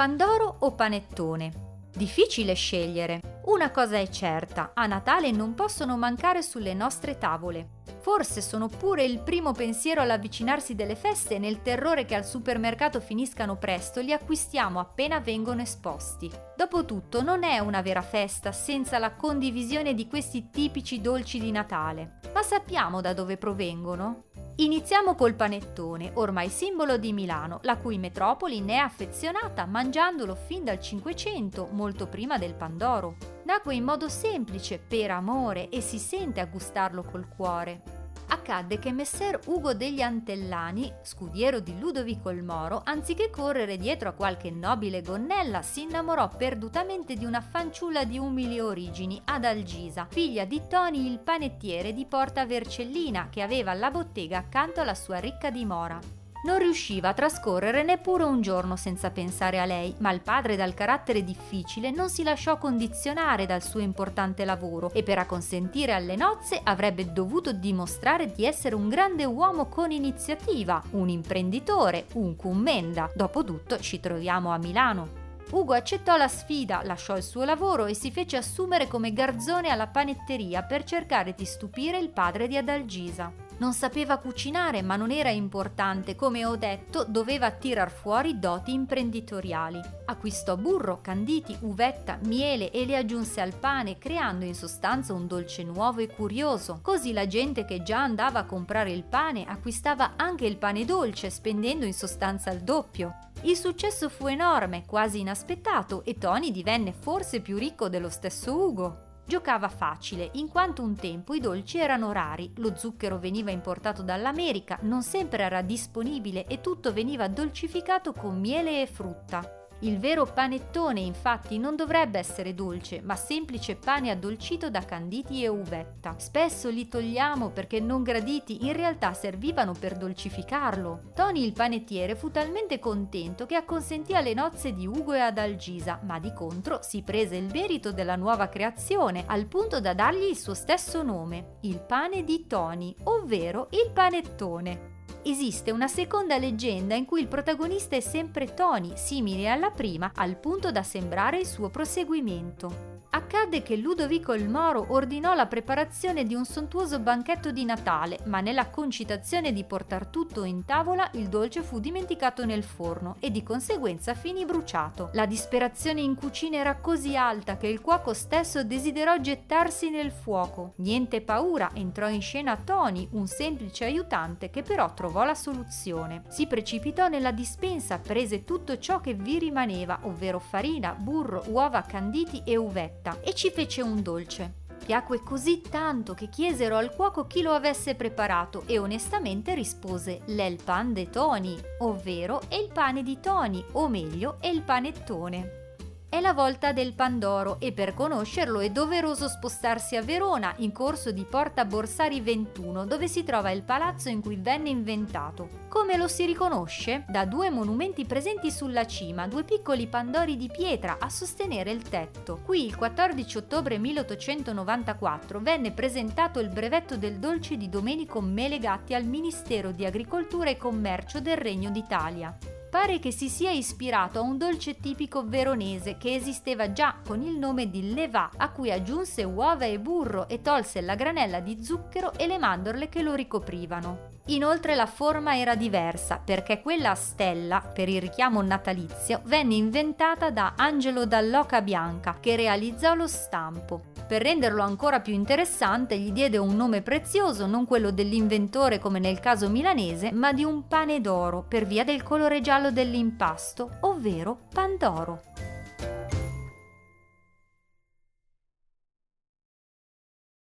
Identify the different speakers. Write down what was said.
Speaker 1: Pandoro o panettone? Difficile scegliere. Una cosa è certa, a Natale non possono mancare sulle nostre tavole. Forse sono pure il primo pensiero all'avvicinarsi delle feste nel terrore che al supermercato finiscano presto li acquistiamo appena vengono esposti. Dopotutto non è una vera festa senza la condivisione di questi tipici dolci di Natale. Ma sappiamo da dove provengono? Iniziamo col panettone, ormai simbolo di Milano, la cui metropoli ne è affezionata mangiandolo fin dal Cinquecento, molto prima del Pandoro. Nacque in modo semplice, per amore, e si sente a gustarlo col cuore accadde che messer Ugo degli Antellani, scudiero di Ludovico il Moro, anziché correre dietro a qualche nobile gonnella, si innamorò perdutamente di una fanciulla di umili origini, Adalgisa, figlia di Toni il panettiere di Porta Vercellina, che aveva la bottega accanto alla sua ricca dimora. Non riusciva a trascorrere neppure un giorno senza pensare a lei, ma il padre dal carattere difficile non si lasciò condizionare dal suo importante lavoro e per acconsentire alle nozze avrebbe dovuto dimostrare di essere un grande uomo con iniziativa, un imprenditore, un commenda. Dopotutto ci troviamo a Milano. Ugo accettò la sfida, lasciò il suo lavoro e si fece assumere come garzone alla panetteria per cercare di stupire il padre di Adalgisa. Non sapeva cucinare, ma non era importante, come ho detto, doveva tirar fuori doti imprenditoriali. Acquistò burro, canditi, uvetta, miele e le aggiunse al pane, creando in sostanza un dolce nuovo e curioso. Così la gente che già andava a comprare il pane acquistava anche il pane dolce, spendendo in sostanza il doppio. Il successo fu enorme, quasi inaspettato, e Tony divenne forse più ricco dello stesso Ugo. Giocava facile, in quanto un tempo i dolci erano rari, lo zucchero veniva importato dall'America, non sempre era disponibile e tutto veniva dolcificato con miele e frutta. Il vero panettone infatti non dovrebbe essere dolce, ma semplice pane addolcito da canditi e uvetta. Spesso li togliamo perché non graditi, in realtà servivano per dolcificarlo. Tony il panettiere fu talmente contento che acconsentì alle nozze di Ugo e Adalgisa, ma di contro si prese il merito della nuova creazione, al punto da dargli il suo stesso nome, il pane di Tony, ovvero il panettone. Esiste una seconda leggenda in cui il protagonista è sempre Tony, simile alla prima, al punto da sembrare il suo proseguimento. Accadde che Ludovico il Moro ordinò la preparazione di un sontuoso banchetto di Natale, ma nella concitazione di portar tutto in tavola il dolce fu dimenticato nel forno e di conseguenza finì bruciato. La disperazione in cucina era così alta che il cuoco stesso desiderò gettarsi nel fuoco. Niente paura, entrò in scena Tony, un semplice aiutante che però trovò la soluzione. Si precipitò nella dispensa, prese tutto ciò che vi rimaneva, ovvero farina, burro, uova canditi e ricetta e ci fece un dolce. Piacque così tanto che chiesero al cuoco chi lo avesse preparato e onestamente rispose l'el pan de Toni, ovvero il pane di Toni, o meglio il panettone. È la volta del Pandoro e per conoscerlo è doveroso spostarsi a Verona in corso di Porta Borsari 21 dove si trova il palazzo in cui venne inventato. Come lo si riconosce? Da due monumenti presenti sulla cima, due piccoli pandori di pietra a sostenere il tetto. Qui il 14 ottobre 1894 venne presentato il brevetto del dolce di Domenico Melegatti al Ministero di Agricoltura e Commercio del Regno d'Italia pare che si sia ispirato a un dolce tipico veronese che esisteva già con il nome di levà, a cui aggiunse uova e burro e tolse la granella di zucchero e le mandorle che lo ricoprivano. Inoltre la forma era diversa perché quella a stella, per il richiamo natalizio, venne inventata da Angelo Dall'Oca Bianca che realizzò lo stampo. Per renderlo ancora più interessante gli diede un nome prezioso, non quello dell'inventore come nel caso milanese, ma di un pane d'oro per via del colore giallo dell'impasto, ovvero Pandoro.